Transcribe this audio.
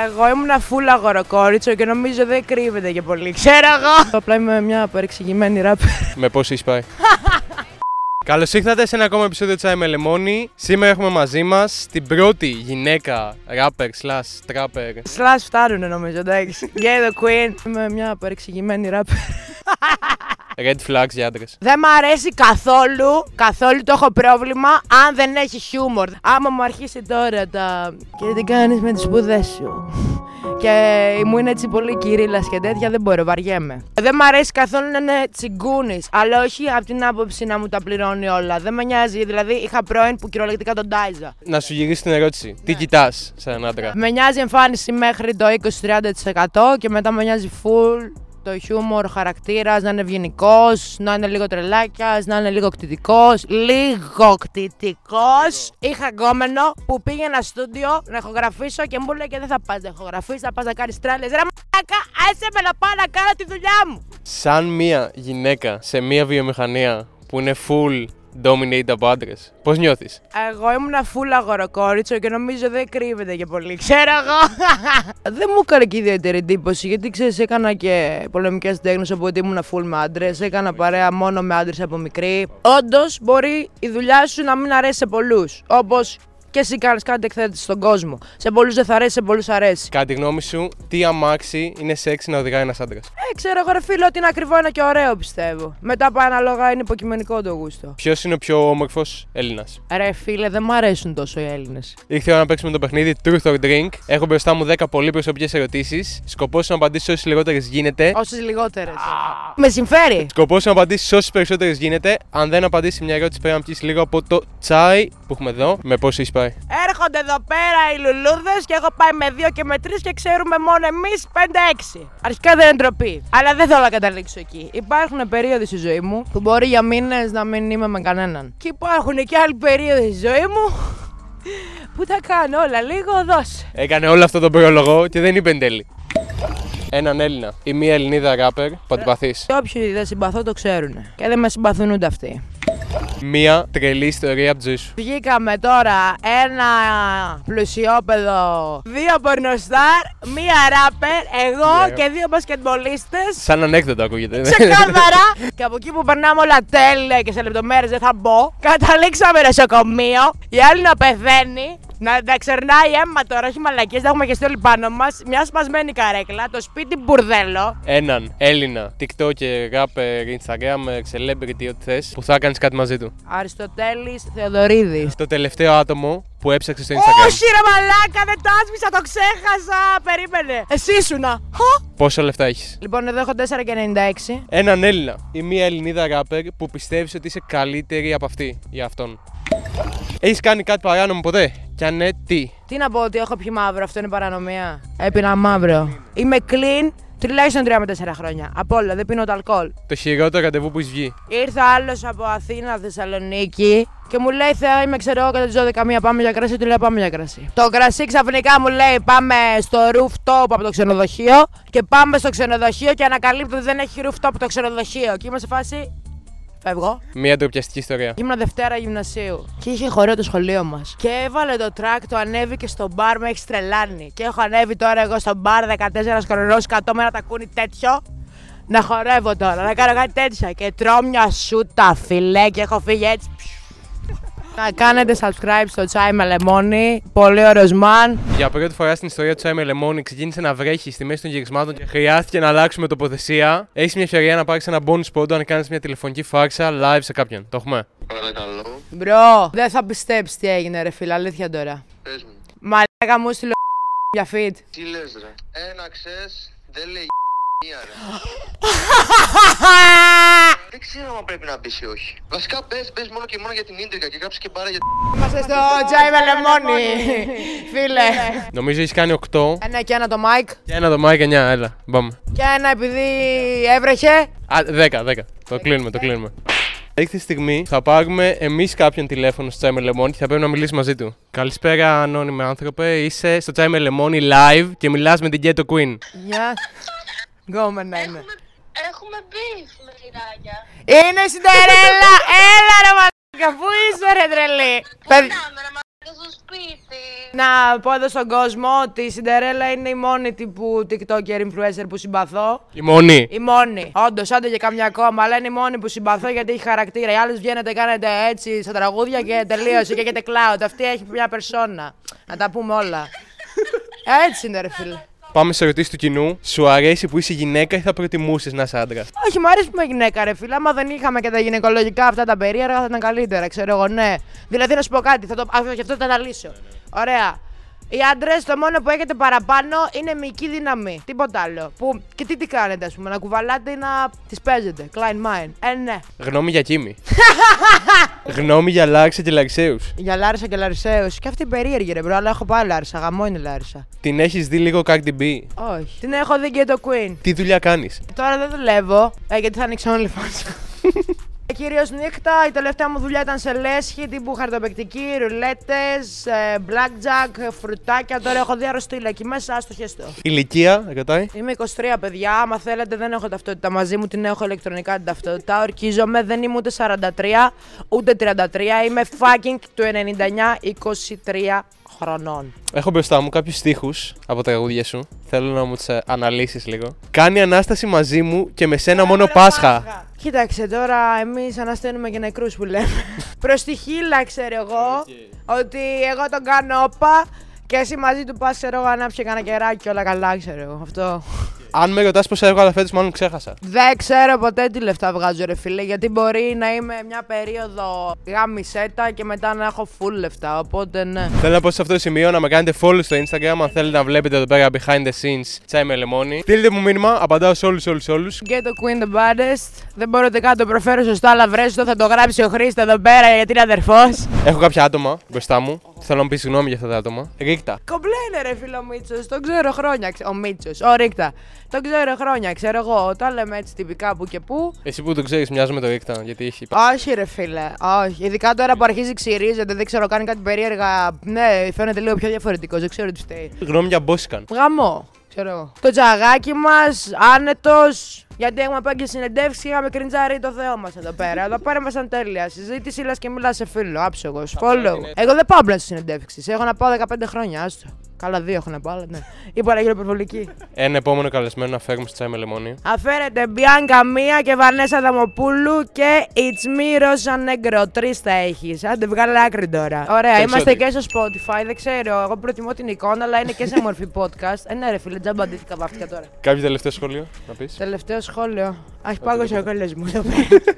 Εγώ ήμουν φούλ αγοροκόριτσο και νομίζω δεν κρύβεται και πολύ. Ξέρω εγώ. Απλά είμαι μια παρεξηγημένη ράπερ. Με πώς έχει πάει. Καλώς ήρθατε σε ένα ακόμα επεισόδιο Τσάι με Λεμόνι. Σήμερα έχουμε μαζί μας την πρώτη γυναίκα rapper slash trapper. Σλάς φτάνουνε νομίζω, εντάξει. Gay the Queen. Είμαι μια παρεξηγημένη ράπερ. Red flags για άντρες. Δεν μ' αρέσει καθόλου, καθόλου το έχω πρόβλημα αν δεν έχει χιούμορ. Άμα μου αρχίσει τώρα τα. και τι κάνεις με τις σπουδές σου; Και μου είναι έτσι πολύ κυρίλας και τέτοια, δεν μπορώ, βαριέμαι. Δεν μ' αρέσει καθόλου να είναι τσιγκούνης, αλλά όχι από την άποψη να μου τα πληρώνει όλα. Δεν με νοιάζει, δηλαδή είχα πρώην που κυριολεκτικά τον τάιζα. Να σου γυρίσει την ερώτηση. Τι κοιτάς σε έναν άντρα; Με νοιάζει η εμφάνιση μέχρι το 20-30% και μετά με νοιάζει full το χιούμορ χαρακτήρας, να είναι ευγενικός, να είναι λίγο τρελάκιας, να είναι λίγο κτητικός. Λίγο κτητικός. Είχα γκόμενο που πήγαινα στούντιο να ηχογραφήσω και μου λέει και δεν θα πας να ηχογραφήσει, θα πας να κάνεις τρέλε. Ρε μαλάκα, άσε με να πάω να κάνω τη δουλειά μου. Σαν μία γυναίκα σε μία βιομηχανία που είναι full dominate από άντρε, πώς νιώθεις; Εγώ ήμουν φούλα αγοροκόριτσο και νομίζω δεν κρύβεται και πολύ. Ξέρω εγώ. δεν μου έκανε και ιδιαίτερη εντύπωση γιατί ξέρεις, έκανα και πολεμικές τέχνες οπότε ήμουν full με άντρες. Έκανα παρέα μόνο με άντρες από μικρή. Όντως μπορεί η δουλειά σου να μην αρέσει σε πολλούς. Όπως και εσύ κάνεις κάτι εκθέτει στον κόσμο. Σε πολλούς δεν θα αρέσει, σε πολλούς αρέσει. Κατά τη γνώμη σου, τι αμάξι είναι σεξ να οδηγάει ένας άντρας; Ε, ξέρω εγώ, ρε φίλο, ότι είναι ακριβό είναι και ωραίο πιστεύω. Μετά από ανάλογα είναι υποκειμενικό το γούστο. Ποιος είναι ο πιο όμορφος Έλληνας; Ρε φίλε, δεν μου αρέσουν τόσο οι Έλληνες. Ήρθε η ώρα να παίξουμε το παιχνίδι Truth or Drink. Έχω μπροστά μου 10 πολύ προσωπικές ερωτήσεις. Σκοπός να απαντήσει όσες λιγότερες γίνεται. Όσες λιγότερες. Με συμφέρει. Σκοπός να απαντήσεις όσες περισσότερες γίνεται. Αν δεν απαντήσει μια ερώτηση, πρέπει να πιεις λίγο από το τσάι που έχουμε εδώ. Με πώ έχει πάει. Έρχονται εδώ πέρα οι λουλούδες και έχω πάει με δύο και με τρεις και ξέρουμε μόνο εμείς 5-6. Αρχικά δεν είναι ντροπή. Αλλά δεν θέλω να καταλήξω εκεί. Υπάρχουν περίοδοι στη ζωή μου που μπορεί για μήνες να μην είμαι με κανέναν. Και υπάρχουν και άλλοι περίοδοι στη ζωή μου που τα κάνω όλα λίγο δώσε. Έκανε όλο αυτό το πρόλογο και δεν είπε εν τέλει. Έναν Έλληνα ή μία Ελληνίδα ράπερ που αντιπαθείς. Και όποιοι δεν συμπαθώ το ξέρουν. Και δεν με συμπαθούν ούτε αυτοί. Μία τρελή ιστορία από τη ζωή σου. Βγήκαμε τώρα ένα πλουσιόπεδο, δύο πορνοστάρ, μία ράπερ, εγώ Ναι. και δύο μπασκετμπολίστες. Σαν ανέκδοτο ακούγεται. Ξεκάθαρα! και από εκεί που περνάμε όλα τέλεια και σε λεπτομέρειες δεν θα μπω, καταλήξαμε νοσοκομείο, η άλλη να πεθαίνει, να, να ξερνάει αίμα τώρα, όχι μαλακίε, δεν έχουμε και όλοι πάνω μας, μια σπασμένη καρέκλα, το σπίτι μπουρδέλο. Έναν Έλληνα, TikToker, rapper, Instagram, celebrity, ό,τι θες, που θα κάνεις κάτι μαζί του. Αριστοτέλης Θεοδωρίδης. Το τελευταίο άτομο που έψαξες στο Instagram. Όχι ρε μαλάκα, δεν το άσπισα, το ξέχασα! Περίμενε. Εσύ ήσουνα. Χω! Πόσα λεφτά έχεις; Λοιπόν, εδώ έχω 4,96. Έναν Έλληνα ή μία Ελληνίδα rapper που πιστεύεις ότι είσαι καλύτερη από αυτή για αυτόν. Έχεις κάνει κάτι παράνομο ποτέ; Κι αν ναι, τι; Τι να πω ότι έχω πιει μαύρο, αυτό είναι παρανομία. Έπεινα μαύρο. Είμαι clean τουλάχιστον 3 με 4 χρόνια. Από όλα, δεν πίνω το αλκοόλ. Το χειρότερο ραντεβού που έχεις βγει. Ήρθε άλλος από Αθήνα, Θεσσαλονίκη και μου λέει Θεά, είμαι ξέρω εγώ κατά τις 12 μία πάμε για κρασί. Του λέω πάμε για κρασί. Το κρασί ξαφνικά μου λέει πάμε στο rooftop από το ξενοδοχείο και πάμε στο ξενοδοχείο και ανακαλύπτω ότι δεν έχει rooftop το ξενοδοχείο. Και είμαι σε φάση. Φεύγω. Μία ντροπιαστική ιστορία. Ήμουν Δευτέρα γυμνασίου και είχε χορό το σχολείο μας. Και έβαλε το track, το ανέβηκε στο μπαρ, με έχει τρελάνει. Και έχω ανέβει τώρα εγώ στο μπαρ 14 χρονών, 100 μέρα τα κούνι τέτοιο. Να χορεύω τώρα, να κάνω κάτι τέτοια. Και τρώω μια σούτα, φιλέ, και έχω φύγει έτσι. Να κάνετε subscribe στο τσάι με λεμόνι. Πολύ ωραίος man. Για πρώτη φορά στην ιστορία του Τσάι με Λεμόνι ξεκίνησε να βρέχει στη μέση των γυρισμάτων και χρειάστηκε να αλλάξουμε τοποθεσία. Έχεις μια ευκαιρία να πάρεις ένα bonus πόντο αν κάνεις μια τηλεφωνική φάξα live σε κάποιον. Το έχουμε. Παρακαλώ, Μπρο, δεν θα πιστέψεις τι έγινε, ρε φίλε, αλήθεια τώρα. πες μου. Μαλάκα μου στείλω για fit. Τι λες ρε. Ένα ξέρεις, δεν λέει μία ρε. δεν ξέρω αν πρέπει να πεις ή όχι. Βασικά πες, πες μόνο και μόνο για την ίντρικα και γράψε και πάρα για Είμαστε στο τσάι με λεμόνι, φίλε. Νομίζω έχεις κάνει 8 Ένα και ένα το mic. και ένα το mic 9. Έλα, πάμε. Και ένα επειδή έβρεχε. Α, 10, 10. Το κλείνουμε, το κλείνουμε. Αυτή τη στιγμή θα πάρουμε εμείς κάποιον τηλέφωνο στο Τσάι με Λεμόνι και θα πρέπει να μιλήσει μαζί του. Καλησπέρα, ανώνυμε άνθρωπε. Είσαι στο Τσάι με Λεμόνι live και μιλάς με την Ghetto Queen. Γεια. Γκόμενα είναι. Έχουμε beef με τυράκια. Είναι η Σιντερέλα! Έλα ρε μαλάκα, πού είσαι ρε τρελή! Παιδ- Κάμερα, μα Και στο σπίτι. Να πω εδώ στον κόσμο ότι η Σιντερέλα είναι η μόνη τύπου TikToker influencer που συμπαθώ. Η μόνη. Η μόνη. Όντως, άντε και καμιά ακόμα, αλλά είναι η μόνη που συμπαθώ γιατί έχει χαρακτήρα. Οι άλλες βγαίνετε, κάνετε έτσι στα τραγούδια και τελείωσε και έχετε clout. Αυτή έχει μια περσόνα. Να τα πούμε όλα. Έτσι είναι, ρε φίλε. Πάμε σε ερωτήσεις του κοινού. Σου αρέσει που είσαι γυναίκα ή θα προτιμούσες να είσαι άντρας; Όχι, μου αρέσει που είμαι γυναίκα, ρε φίλε. Άμα δεν είχαμε και τα γυναικολογικά αυτά τα περίεργα, θα ήταν καλύτερα, ξέρω εγώ, ναι. Δηλαδή, να σου πω κάτι, θα το, α, γι' αυτό θα τα λύσω. Ωραία. Οι άντρες το μόνο που έχετε παραπάνω είναι μυϊκή δύναμη. Τίποτα άλλο. Που, και τι, τι κάνετε, ας πούμε, να κουβαλάτε ή να τις παίζετε. Klein mind. Ε, ναι. Γνώμη για Κίμη. Γνώμη για Λάρισα και Λαρισαίους. Για Λάρισα και Λαρισαίους. Και αυτή περίεργη, ρε bro, αλλά έχω πάει Λάρισα. Γαμώ είναι Λάρισα. Την έχεις δει λίγο Cardi B; Όχι. Την έχω δει Ghetto Queen. Τι δουλειά κάνεις; Τώρα δεν δουλεύω, ε, γιατί θα ανοίξω OnlyFans. Κυρίως νύχτα, η τελευταία μου δουλειά ήταν σε λέσχη, τύπου χαρτοπαικτική, ρουλέτες, blackjack, φρουτάκια. Τώρα έχω δει αρρωστήλα εκεί μέσα, άστο χεστό. Ηλικία, ρωτάει. Είμαι 23 παιδιά. Άμα θέλετε, δεν έχω ταυτότητα μαζί μου, την έχω ηλεκτρονικά την ταυτότητα. Ορκίζομαι, δεν είμαι ούτε 43 ούτε 33. Είμαι fucking του 99 23 χρονών. Έχω μπροστά μου κάποιους στίχους από τα τραγούδια σου. Θέλω να μου του αναλύσεις λίγο. Κάνει ανάσταση μαζί μου και με σένα μόνο Πάσχα. Κοίταξε τώρα, εμείς ανασταίνουμε και νεκρούς που λέμε. Προς τη χείλα, ξέρω εγώ, ότι εγώ τον κάνω όπα και εσύ μαζί του πας, ξέρω εγώ, ανάψει κανένα κεράκι και όλα καλά, ξέρω εγώ. Αυτό. Αν με ρωτάς πόσα έβγαλα φέτο, μάλλον ξέχασα. Δεν ξέρω ποτέ τι λεφτά βγάζω, ρε φίλε. Γιατί μπορεί να είμαι μια περίοδο γάμισέτα και μετά να έχω full λεφτά. Οπότε ναι. Θέλω να πω σε αυτό το σημείο να με κάνετε follow στο Instagram αν θέλετε να βλέπετε εδώ πέρα behind the scenes τσάι με λεμόνι. Στείλτε μου μήνυμα, απαντάω σε όλους, όλους, όλους. Get the queen the baddest. Δεν μπορώ ούτε καν να το προφέρω σωστά, αλλά βρέστο θα το γράψει ο Χρήστος εδώ πέρα γιατί είναι αδερφός. Έχω κάποια άτομα μπροστά μου. Θέλω να μου πεις συγγνώμη για αυτά τα άτομα. Ρίκτα. Κομπλένε ρε φίλο Μίτσος, τον ξέρω χρόνια. ξε- Ο Μίτσος, ο Ρίκτα. Τον ξέρω χρόνια, ξέρω εγώ. Όταν λέμε έτσι τυπικά που και που. Εσύ που το ξέρεις, μοιάζει με το Ρίκτα. Γιατί έχει. Όχι, ρε φίλε. Όχι. Ειδικά τώρα που αρχίζει ξυρίζεται, δεν ξέρω, κάνει κάτι περίεργα. Ναι, φαίνεται λίγο πιο διαφορετικό. Δεν ξέρω τι φταίει. Γνώμη για Μπόσικαν. Γαμό. Ξέρω εγώ. Το τσαγάκι μας, άνετος. Γιατί έχουμε πάει και συνεντεύξει και είχαμε κριντζάρει το Θεό μας εδώ πέρα. Εδώ πέρα ήμασταν τέλεια. Συζήτηση λες και μιλάς σε φίλο. Άψογος. Follow. Εγώ δεν πάω πλέον στις συνεντεύξεις. Έχω να πάω 15 χρόνια. Άστο. Καλά, δύο έχω να πάω, αλλά ναι. Είπα να γίνω υπερβολική. Ένα επόμενο καλεσμένο να φέρουμε στο τσάι με λεμόνι. Αφέρεται Μπιάνκα Μία και Βανέσα Δαμοπούλου και It's Me Rosa Negro. Τρεις τα έχεις. Άντε, βγάλε άκρη τώρα. Ωραία, είμαστε και στο Spotify. Δεν ξέρω. Εγώ προτιμώ την εικόνα, αλλά είναι και σε μορφή podcast. Ε, ναι, ρε φίλε, τζάμπα αντίθηκα βάφτια τώρα. Κάποιο τελευταίο σχόλιο να πεις; Τελευταίο σχόλιο. Αχ, πάγωσε ο κόλλος μου εδώ πέρα.